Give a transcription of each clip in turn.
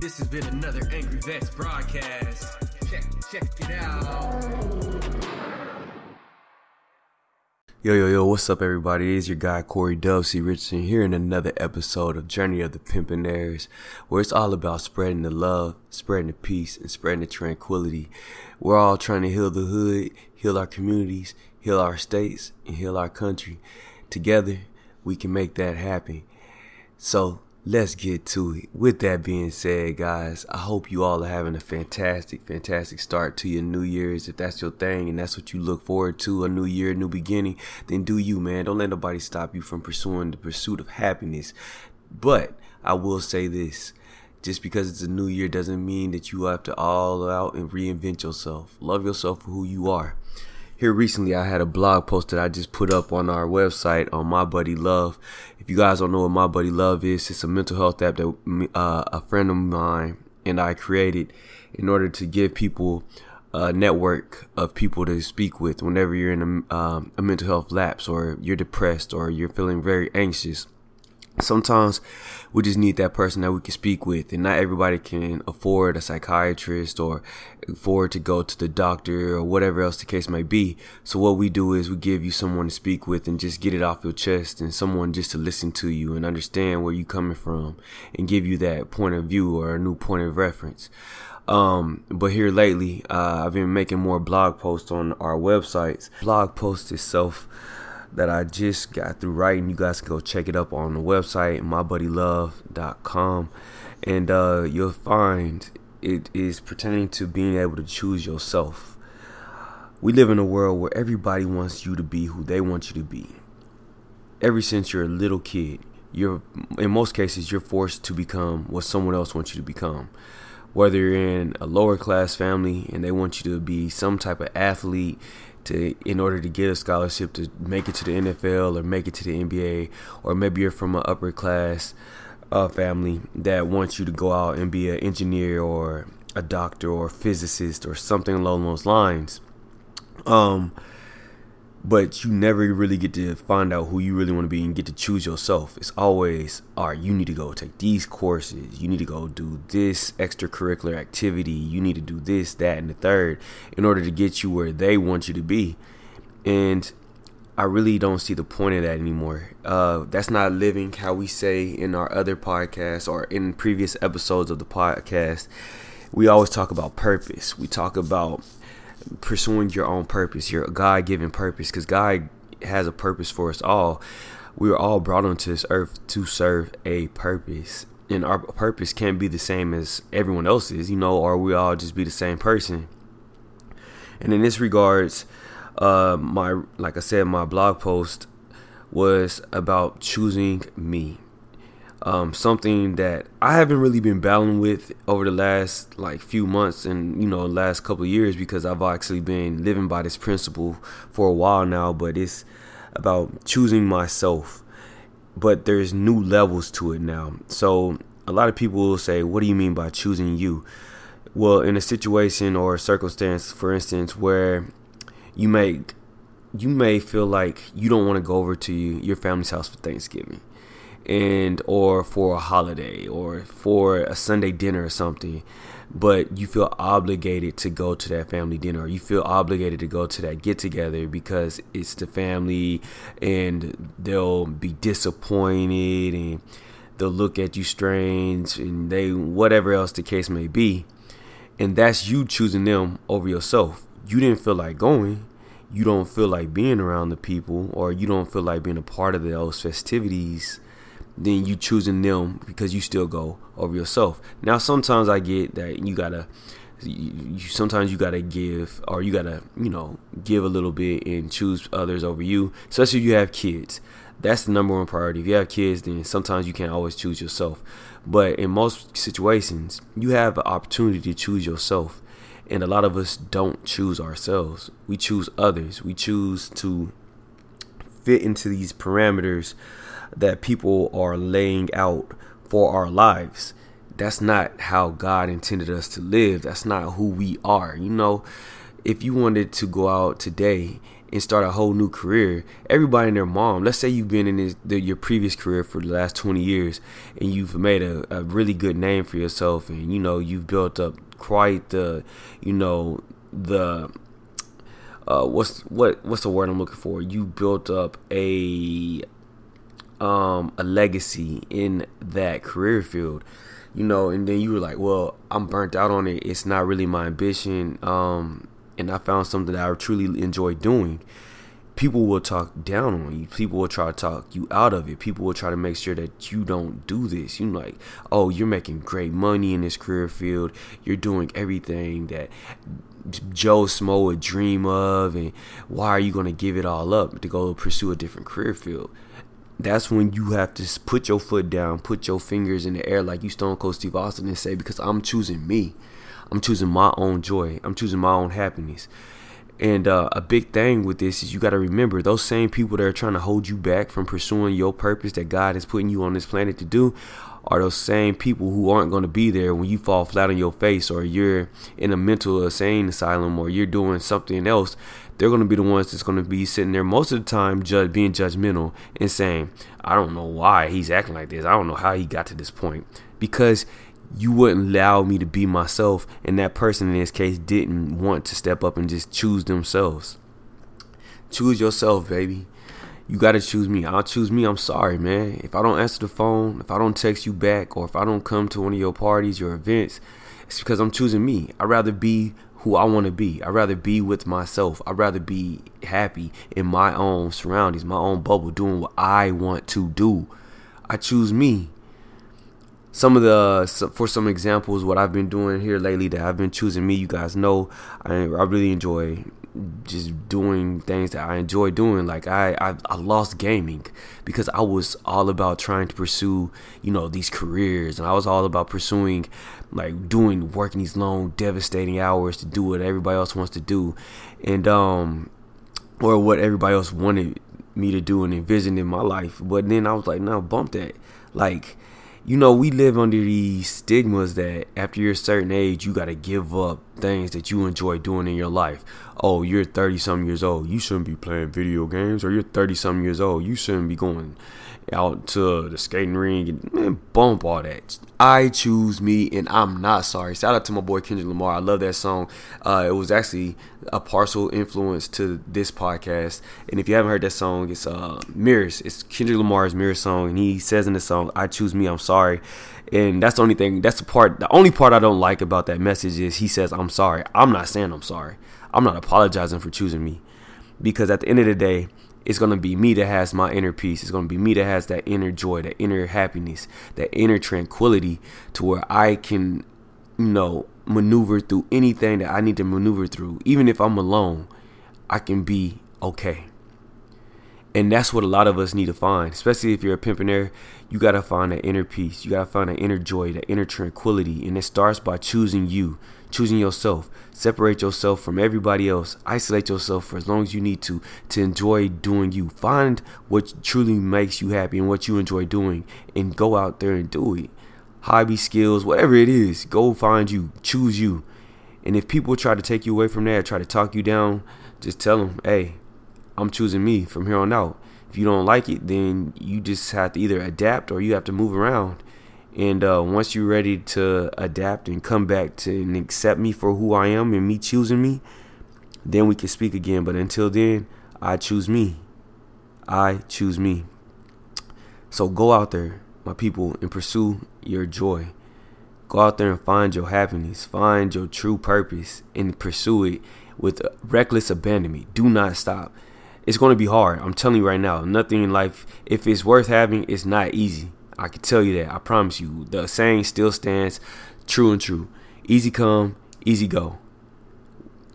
This has been another Angry Vets broadcast. Check, check it out. Yo, yo, yo, what's up, everybody? It is your guy, Corey Dubsy Richardson, here in another episode of Journey of the Pimpionaires, where it's all about spreading the love, spreading the peace, and spreading the tranquility. We're all trying to heal the hood, heal our communities, heal our states, and heal our country. Together, we can make that happen. So, let's get to it. With that being said, guys, I hope you all are having a fantastic, fantastic start to your New Year's. If that's your thing and that's what you look forward to, a new year, new beginning, then do you, man. Don't let nobody stop you from pursuing the pursuit of happiness. But I will say this. Just because it's a new year doesn't mean that you have to all out and reinvent yourself. Love yourself for who you are here recently I had a blog post that I just put up on our website on My Buddy Love. If you guys don't know what My Buddy Love is, it's a mental health app that uh, a friend of mine and I created in order to give people a network of people to speak with whenever you're in a, um, a mental health lapse or you're depressed or you're feeling very anxious sometimes we just need that person that we can speak with and not everybody can afford a psychiatrist or afford to go to the doctor or whatever else the case may be. So what we do is we give you someone to speak with and just get it off your chest and someone just to listen to you and understand where you're coming from and give you that point of view or a new point of reference. Um, but here lately uh, i've been making more blog posts on our websites. Blog post itself that I just got through writing. You guys can go check it up on the website, mybuddylove.com. And uh, you'll find it is pertaining to being able to choose yourself. We live in a world where everybody wants you to be who they want you to be. Ever since you're a little kid, you're in most cases you're forced to become what someone else wants you to become. Whether you're in a lower class family and they want you to be some type of athlete to in order to get a scholarship to make it to the NFL or make it to the NBA, or maybe you're from an upper class uh, family that wants you to go out and be an engineer or a doctor or a physicist or something along those lines. Um, but you never really get to find out who you really want to be and get to choose yourself. It's always, all right, you need to go take these courses. You need to go do this extracurricular activity. You need to do this, that, and the third in order to get you where they want you to be. And I really don't see the point of that anymore. Uh, that's not living how we say in our other podcasts or in previous episodes of the podcast. We always talk about purpose. We talk about pursuing your own purpose, your God given purpose, because God has a purpose for us all. We are all brought onto this earth to serve a purpose. And our purpose can't be the same as everyone else's, you know, or we all just be the same person. And in this regards, uh, my like I said, my blog post was about choosing me um, something that I haven't really been battling with over the last like few months and you know last couple of years because I've actually been living by this principle for a while now. But it's about choosing myself. But there's new levels to it now. So a lot of people will say, "What do you mean by choosing you?" Well, in a situation or a circumstance, for instance, where you may you may feel like you don't want to go over to your family's house for Thanksgiving and or for a holiday or for a Sunday dinner or something but you feel obligated to go to that family dinner or you feel obligated to go to that get together because it's the family and they'll be disappointed and they'll look at you strange and they whatever else the case may be. And that's you choosing them over yourself. You didn't feel like going. You don't feel like being around the people or you don't feel like being a part of those festivities then you choosing them because you still go over yourself. Now, sometimes I get that you gotta, you, sometimes you gotta give or you gotta, you know, give a little bit and choose others over you, especially if you have kids. That's the number one priority. If you have kids, then sometimes you can't always choose yourself. But in most situations, you have an opportunity to choose yourself. And a lot of us don't choose ourselves. We choose others. We choose to fit into these parameters that people are laying out for our lives. That's not how God intended us to live. That's not who we are. You know, if you wanted to go out today and start a whole new career. Everybody and their mom. Let's say you've been in this, the, your previous career for the last 20 years, and you've made a, a really good name for yourself, and you know you've built up quite the, you know, the. Uh, what's what what's the word I'm looking for? You built up a um a legacy in that career field you know and then you were like well i'm burnt out on it it's not really my ambition um and I found something that I truly enjoy doing, people will talk down on you. People will try to talk you out of it. People will try to make sure that you don't do this. You're like, oh, you're making great money in this career field. You're doing everything that Joe Smo would dream of, and why are you going to give it all up to go pursue a different career field? That's when you have to put your foot down, put your fingers in the air like you Stone Cold Steve Austin, and say, because I'm choosing me. I'm choosing my own joy. I'm choosing my own happiness. And uh, a big thing with this is you got to remember those same people that are trying to hold you back from pursuing your purpose that God is putting you on this planet to do are those same people who aren't going to be there when you fall flat on your face or you're in a mental insane asylum or you're doing something else. They're going to be the ones that's going to be sitting there most of the time, judge, being judgmental and saying, I don't know why he's acting like this. I don't know how he got to this point. Because you wouldn't allow me to be myself and that person in this case didn't want to step up and just choose themselves. Choose yourself baby. You got to choose me. I'll choose me. I'm sorry man. If i don't answer the phone if i don't text you back or if i don't come to one of your parties your events it's because i'm choosing me. I'd rather be who i want to be. I'd rather be with myself. I'd rather be happy in my own surroundings my own bubble doing what i want to do. I choose me. Some of the for some examples what I've been doing here lately that I've been choosing me you guys know I, I really enjoy just doing things that I enjoy doing. Like I, I I lost gaming because I was all about trying to pursue you know these careers. And I was all about pursuing like doing working these long devastating hours to do what everybody else wants to do. And um or what everybody else wanted me to do and envisioned in my life. But then I was like no bump that. Like you know, we live under these stigmas that after you're a certain age, you got to give up things that you enjoy doing in your life. Oh, you're 30 something years old. You shouldn't be playing video games. Or you're 30 something years old. You shouldn't be going out to the skating ring and man, bump all that. I choose me, and I'm not sorry. Shout out to my boy Kendrick Lamar. I love that song. Uh, it was actually a partial influence to this podcast. And if you haven't heard that song, it's uh, Mirrors. It's Kendrick Lamar's Mirror song, and he says in the song, "I choose me. I'm sorry." And that's the only thing. That's the part. The only part I don't like about that message is he says, "I'm sorry." I'm not saying I'm sorry. I'm not apologizing for choosing me, because at the end of the day it's to be me that has my inner peace. It's to be me that has that inner joy, that inner happiness, that inner tranquility to where I can, you know, maneuver through anything that I need to maneuver through. Even if I'm alone, I can be okay. And that's what a lot of us need to find, especially if you're a pimpionaire. You got to find that inner peace. You got to find that inner joy, that inner tranquility. And it starts by choosing you, choosing yourself. Separate yourself from everybody else. Isolate yourself for as long as you need to to enjoy doing you. Find what truly makes you happy and what you enjoy doing and go out there and do it. Hobby, skills, whatever it is, go find you. Choose you. And if people try to take you away from that, try to talk you down, just tell them, hey, I'm choosing me from here on out. If you don't like it, then you just have to either adapt or you have to move around. And uh, once you're ready to adapt and come back to and accept me for who I am and me choosing me, then we can speak again. But until then, I choose me. I choose me. So go out there, my people, and pursue your joy. Go out there and find your happiness, find your true purpose, and pursue it with reckless abandonment. Do not stop it's going to be hard. I'm telling you right now, nothing in life, if it's worth having, it's not easy. I can tell you that. I promise you. The saying still stands true and true. Easy come, easy go.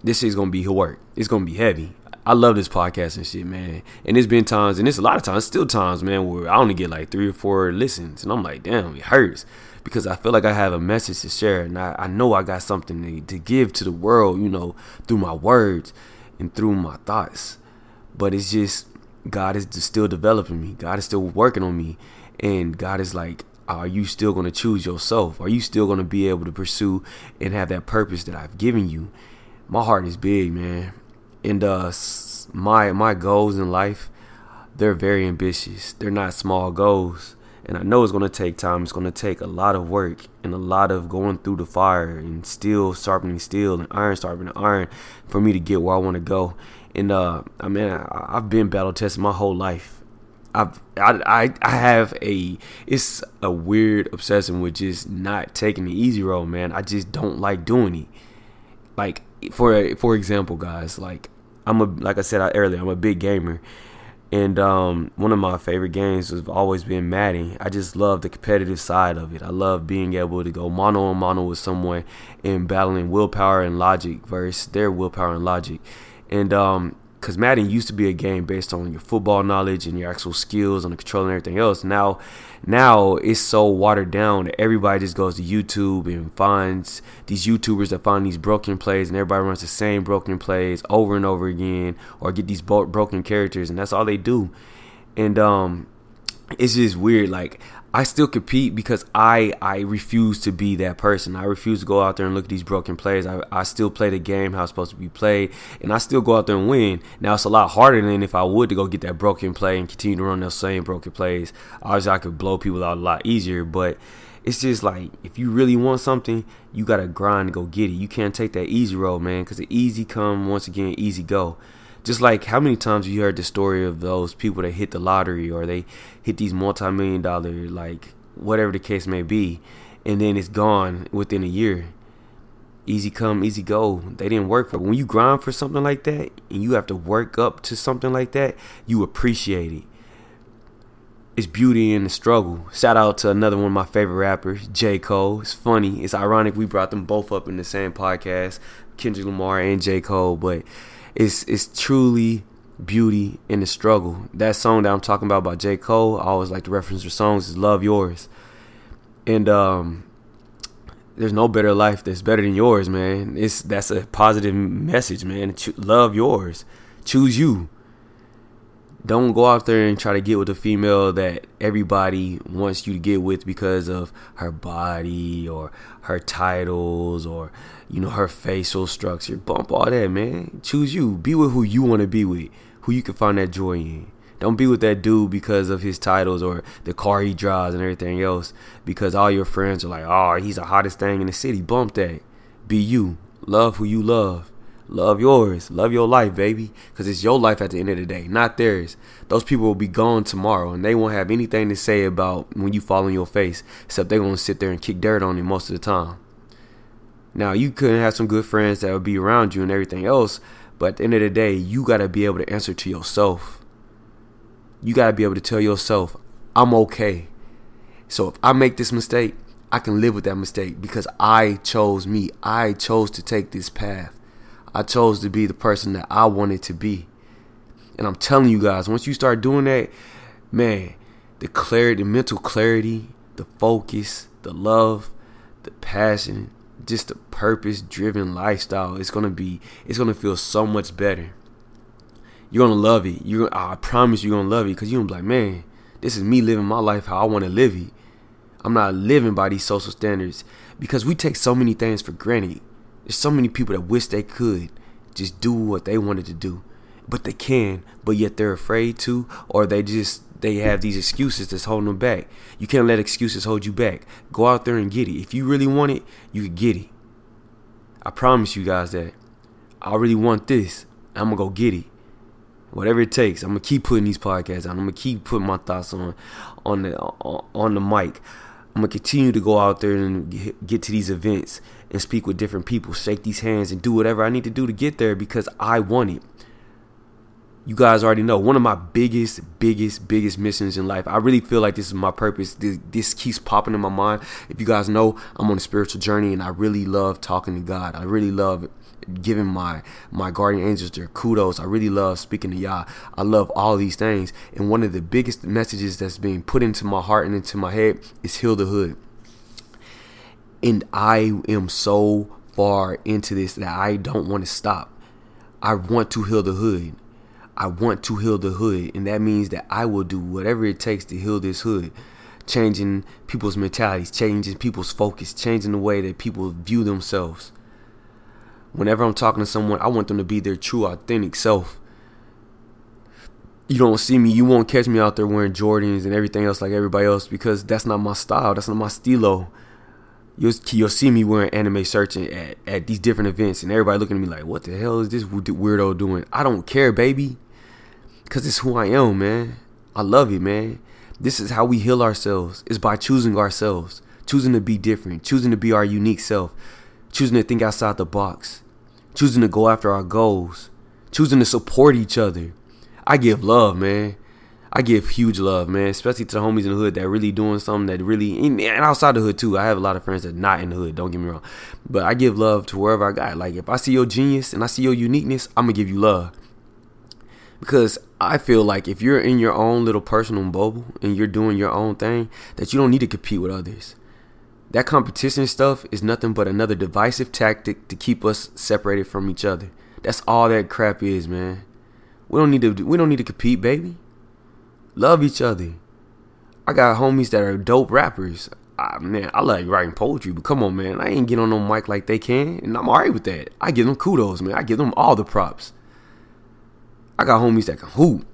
This is going to be work. It's going to be heavy. I love this podcast and shit, man. And it's been times, and it's a lot of times, still times, man, where I only get like three or four listens. And I'm like, damn, it hurts. Because I feel like I have a message to share. And I, I know I got something to, to give to the world, you know, through my words and through my thoughts but it's just God is still developing me. God is still working on me, and God is like, are you still going to choose yourself? Are you still going to be able to pursue and have that purpose that I've given you? My heart is big, man. And uh, my my goals in life, they're very ambitious. They're not small goals. And I know it's going to take time. It's going to take a lot of work and a lot of going through the fire and steel sharpening steel and iron sharpening iron for me to get where I want to go. And uh, I mean, I, I've been battle tested my whole life. I've, I, I have a it's a weird obsession with just not taking the easy road, man. I just don't like doing it. Like for for example, guys, like I'm a like I said earlier, I'm a big gamer, and um, one of my favorite games has always been Madden. I just love the competitive side of it. I love being able to go mano on mano with someone and battling willpower and logic versus their willpower and logic, and um, because Madden used to be a game based on your football knowledge and your actual skills on the control and everything else. Now, now it's so watered down that everybody just goes to YouTube and finds these YouTubers that find these broken plays, and everybody runs the same broken plays over and over again, or get these broken characters, and that's all they do. And um, it's just weird. Like I still compete because I I refuse to be that person. I refuse to go out there and look at these broken plays. I, I still play the game how it's supposed to be played, and I still go out there and win. Now it's a lot harder than if I would to go get that broken play and continue to run those same broken plays. Obviously, I could blow people out a lot easier, but it's just like if you really want something, you gotta grind to go get it. You can't take that easy road, man, because the easy come once again, easy go. Just like how many times you heard the story of those people that hit the lottery or they hit these multi-million dollar like whatever the case may be, and then it's gone within a year. Easy come, easy go. They didn't work for. It. When you grind for something like that, and you have to work up to something like that, you appreciate it. It's beauty in the struggle. Shout out to another one of my favorite rappers, J. Cole. It's funny. It's ironic we brought them both up in the same podcast, Kendrick Lamar and J. Cole, but it's it's truly beauty in the struggle. That song that I'm talking about by J. Cole, I always like to reference her songs is Love Yours. And um there's no better life that's better than yours, man. It's that's a positive message, man. Love yours. Choose you. Don't go out there and try to get with a female that everybody wants you to get with because of her body or her titles or you know her facial structure. Bump all that, man. Choose you. Be with who you want to be with, who you can find that joy in. Don't be with that dude because of his titles or the car he drives and everything else. Because all your friends are like, oh, he's the hottest thing in the city. Bump that. Be you. Love who you love. Love yours. Love your life, baby. Because it's your life at the end of the day, not theirs. Those people will be gone tomorrow and they won't have anything to say about when you fall on your face, except they're going to sit there and kick dirt on you most of the time. Now, you couldn't have some good friends that would be around you and everything else, but at the end of the day, you got to be able to answer to yourself. You got to be able to tell yourself, I'm okay. So if I make this mistake, I can live with that mistake because I chose me. I chose to take this path. I chose to be the person that I wanted to be. And I'm telling you guys, once you start doing that, man, the clarity, the mental clarity, the focus, the love, the passion, just a purpose driven lifestyle it's gonna be it's gonna feel so much better. You're gonna love it. You i promise you're gonna love it because you're gonna be like man this is me living my life how i want to live it. I'm not living by these social standards. Because we take so many things for granted there's so many people that wish they could just do what they wanted to do but they can but yet they're afraid to or they just they have these excuses that's holding them back. You can't let excuses hold you back. Go out there and get it. If you really want it, you can get it. I promise you guys that. I really want this. I'm gonna go get it. Whatever it takes. I'm gonna keep putting these podcasts on. I'm gonna keep putting my thoughts on on the on the mic. I'm gonna continue to go out there and get to these events and speak with different people, shake these hands, and do whatever I need to do to get there because I want it. You guys already know one of my biggest biggest biggest missions in life. I really feel like this is my purpose. This, this, keeps popping in my mind. If you guys know i'm on a spiritual journey and i really love talking to god. I really love giving my my guardian angels their kudos. I really love speaking to y'all i love all these things. And one of the biggest messages that's being put into my heart and into my head is heal the hood and i am so far into this that i don't want to stop i want to heal the hood I want to heal the hood, and that means that I will do whatever it takes to heal this hood. Changing people's mentalities, changing people's focus, changing the way that people view themselves. Whenever I'm talking to someone, I want them to be their true, authentic self. You don't see me, you won't catch me out there wearing Jordans and everything else like everybody else because that's not my style. That's not my stilo. You'll, see me wearing anime searching at, at these different events and everybody looking at me like, what the hell is this weirdo doing? I don't care, baby. Because it's who I am, man. I love it, man. This is how we heal ourselves. is by choosing ourselves, choosing to be different, choosing to be our unique self, choosing to think outside the box, choosing to go after our goals, choosing to support each other. I give love, man. I give huge love, man, especially to the homies in the hood that really doing something that really, and outside the hood too. I have a lot of friends that not in the hood. Don't get me wrong, but I give love to wherever I got. Like if I see your genius and I see your uniqueness, I'm gonna give you love because I feel like if you're in your own little personal bubble and you're doing your own thing, that you don't need to compete with others. That competition stuff is nothing but another divisive tactic to keep us separated from each other. That's all that crap is, man. We don't need to we don't need to compete, baby. Love each other. I got homies that are dope rappers. I, man, I like writing poetry, but come on, man, I ain't get on no mic like they can, and I'm alright with that. I give them kudos, man. I give them all the props. I got homies that can hoop.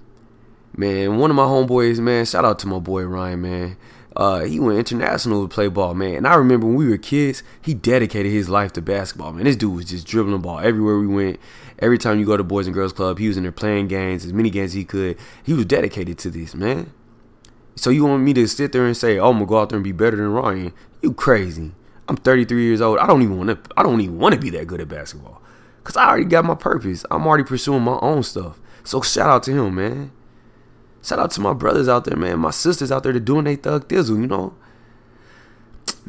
Man, one of my homeboys, man, shout out to my boy Ryan, man. Uh, he went international to play ball, man. And I remember when we were kids, he dedicated his life to basketball, man. This dude was just dribbling ball everywhere we went. Every time you go to Boys and Girls Club, he was in there playing games, as many games as he could. He was dedicated to this, man. So you want me to sit there and say, "Oh, I'm gonna go out there and be better than Ryan"? You crazy? I'm 33 years old. I don't even want to. I don't even want to be that good at basketball, cause I already got my purpose. I'm already pursuing my own stuff. So shout out to him, man. Shout out to my brothers out there, man. My sisters out there that doing they thug thizzle, you know.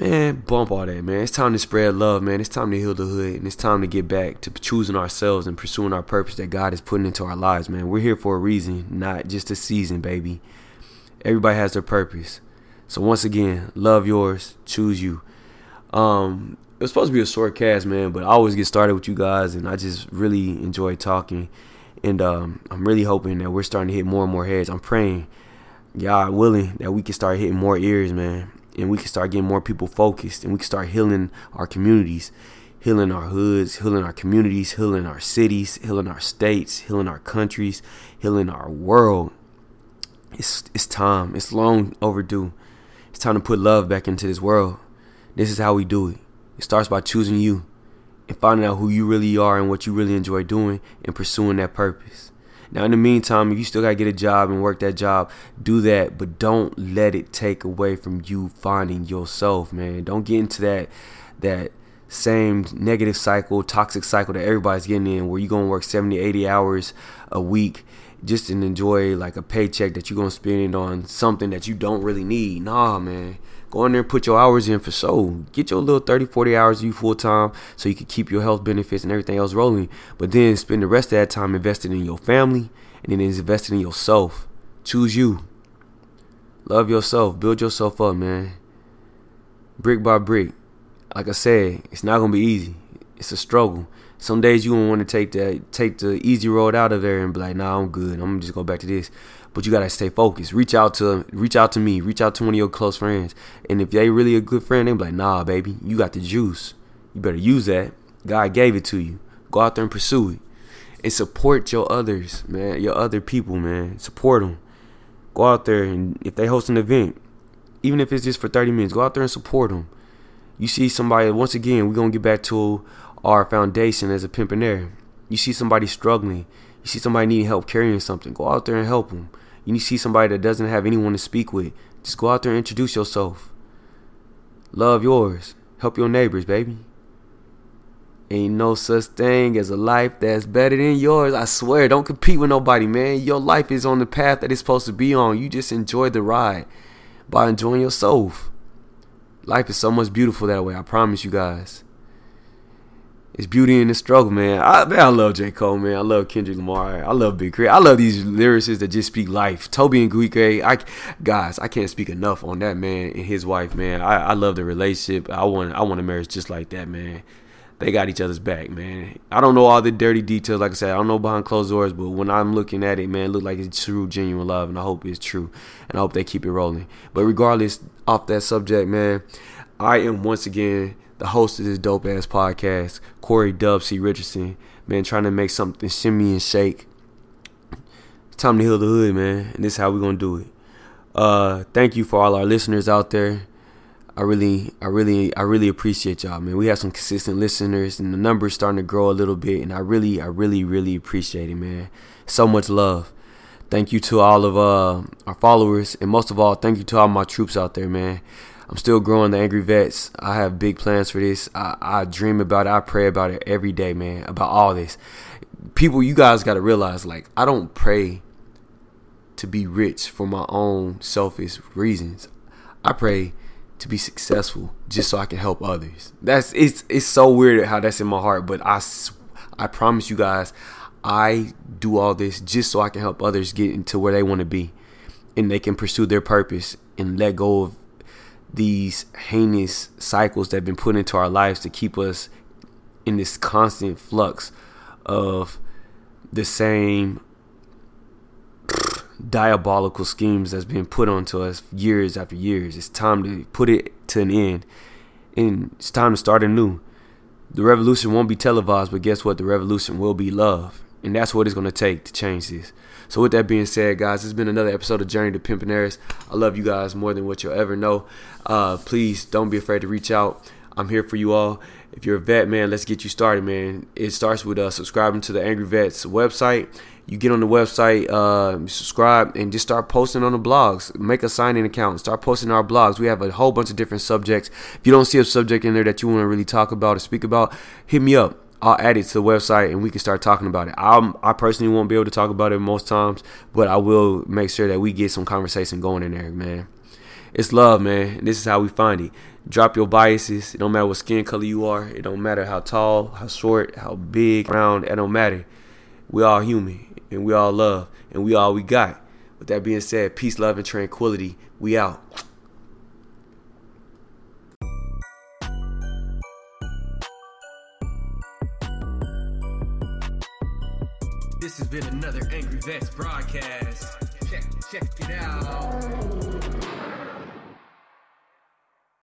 Man, bump all that, man. It's time to spread love, man. It's time to heal the hood, and it's time to get back to choosing ourselves and pursuing our purpose that God is putting into our lives, man. We're here for a reason, not just a season, baby. Everybody has their purpose. So once again, love yours, choose you. Um, it was supposed to be a short cast, man, but I always get started with you guys, and I just really enjoy talking. And um, I'm really hoping that we're starting to hit more and more heads. I'm praying, God willing, that we can start hitting more ears, man. And we can start getting more people focused and we can start healing our communities, healing our hoods, healing our communities, healing our cities, healing our states, healing our countries, healing our world. It's it's time. It's long overdue. It's time to put love back into this world. This is how we do it. It starts by choosing you and finding out who you really are and what you really enjoy doing and pursuing that purpose. Now, in the meantime, if you still got to get a job and work that job, do that, but don't let it take away from you finding yourself, man. Don't get into that that same negative cycle, toxic cycle that everybody's getting in where you're going to work 70, 80 hours a week just to enjoy like a paycheck that you're going to spend on something that you don't really need. Nah, man. Go in there and put your hours in for so. Get your little 30, 40 hours of you full time so you can keep your health benefits and everything else rolling. But then spend the rest of that time invested in your family and then invested in yourself. Choose you. Love yourself. Build yourself up, man. Brick by brick. Like I said, it's not gonna be easy. It's a struggle. Some days you gonna want to take the take the easy road out of there and be like, nah, I'm good. I'm gonna just go back to this but you gotta stay focused. Reach out to reach out to me, reach out to one of your close friends. And if they really a good friend, they be like, nah, baby, you got the juice. You better use that. God gave it to you. Go out there and pursue it. And support your others, man, your other people, man. Support them. Go out there and if they host an event, even if it's just for 30 minutes, go out there and support them. You see somebody, once again, we're going to get back to our foundation as a pimpionaire. You see somebody struggling. You see somebody needing help carrying something. Go out there and help them. You see somebody that doesn't have anyone to speak with, just go out there and introduce yourself. Love yours. Help your neighbors, baby. Ain't no such thing as a life that's better than yours. I swear, don't compete with nobody, man. Your life is on the path that it's supposed to be on. You just enjoy the ride by enjoying yourself. Life is so much beautiful that way. I promise you guys. It's beauty in the struggle, man. I man, I love J. Cole, man. I love Kendrick Lamar. I love Big K. I love these lyricists that just speak life. Tobe Nwigwe, I guys, I can't speak enough on that man and his wife, man. I, I love the relationship. I want I want a marriage just like that, man. They got each other's back, man. I don't know all the dirty details, like I said, I don't know behind closed doors, but when I'm looking at it, man, it look like it's true, genuine love, and I hope it's true, and I hope they keep it rolling. But regardless, off that subject, man, I am once again the host of this dope ass podcast, Corey Dub C. Richardson. Man, trying to make something shimmy and shake. It's time to heal the hood, man. And this is how we're gonna do it. Uh, thank you for all our listeners out there. I really, I really, I really appreciate y'all, man. We have some consistent listeners, and the numbers starting to grow a little bit. And I really, I really, really appreciate it, man. So much love. Thank you to all of uh, our followers, and most of all, thank you to all my troops out there, man. I'm still growing the Angry Vets. I have big plans for this. I, I dream about it. I pray about it every day, man. About all this. People, you guys got to realize, like, I don't pray to be rich for my own selfish reasons. I pray to be successful just so I can help others. That's it's it's so weird how that's in my heart, but I I promise you guys I do all this just so I can help others get into where they want to be and they can pursue their purpose and let go of these heinous cycles that have been put into our lives to keep us in this constant flux of the same diabolical schemes that's been put onto us years after years. It's time to put it to an end and it's time to start anew. The revolution won't be televised, but guess what? The revolution will be love. And that's what it's going to take to change this. So, with that being said, guys, it's been another episode of Journey to Pimpin' I love you guys more than what you'll ever know. Uh, please don't be afraid to reach out. I'm here for you all. If you're a vet, man, let's get you started, man. It starts with uh, subscribing to the Angry Vets website. You get on the website, uh, subscribe, and just start posting on the blogs. Make a sign-in account. Start posting our blogs. We have a whole bunch of different subjects. If you don't see a subject in there that you want to really talk about or speak about, hit me up. I'll add it to the website and we can start talking about it. I'm, I personally won't be able to talk about it most times, but I will make sure that we get some conversation going in there, man. It's love, man. This is how we find it. Drop your biases. It don't matter what skin color you are. It don't matter how tall, how short, how big, round. It don't matter. We all human and we all love and we all we got. With that being said, peace, love, and tranquility. We out. This has been another Angry Vets broadcast. Check, check it out.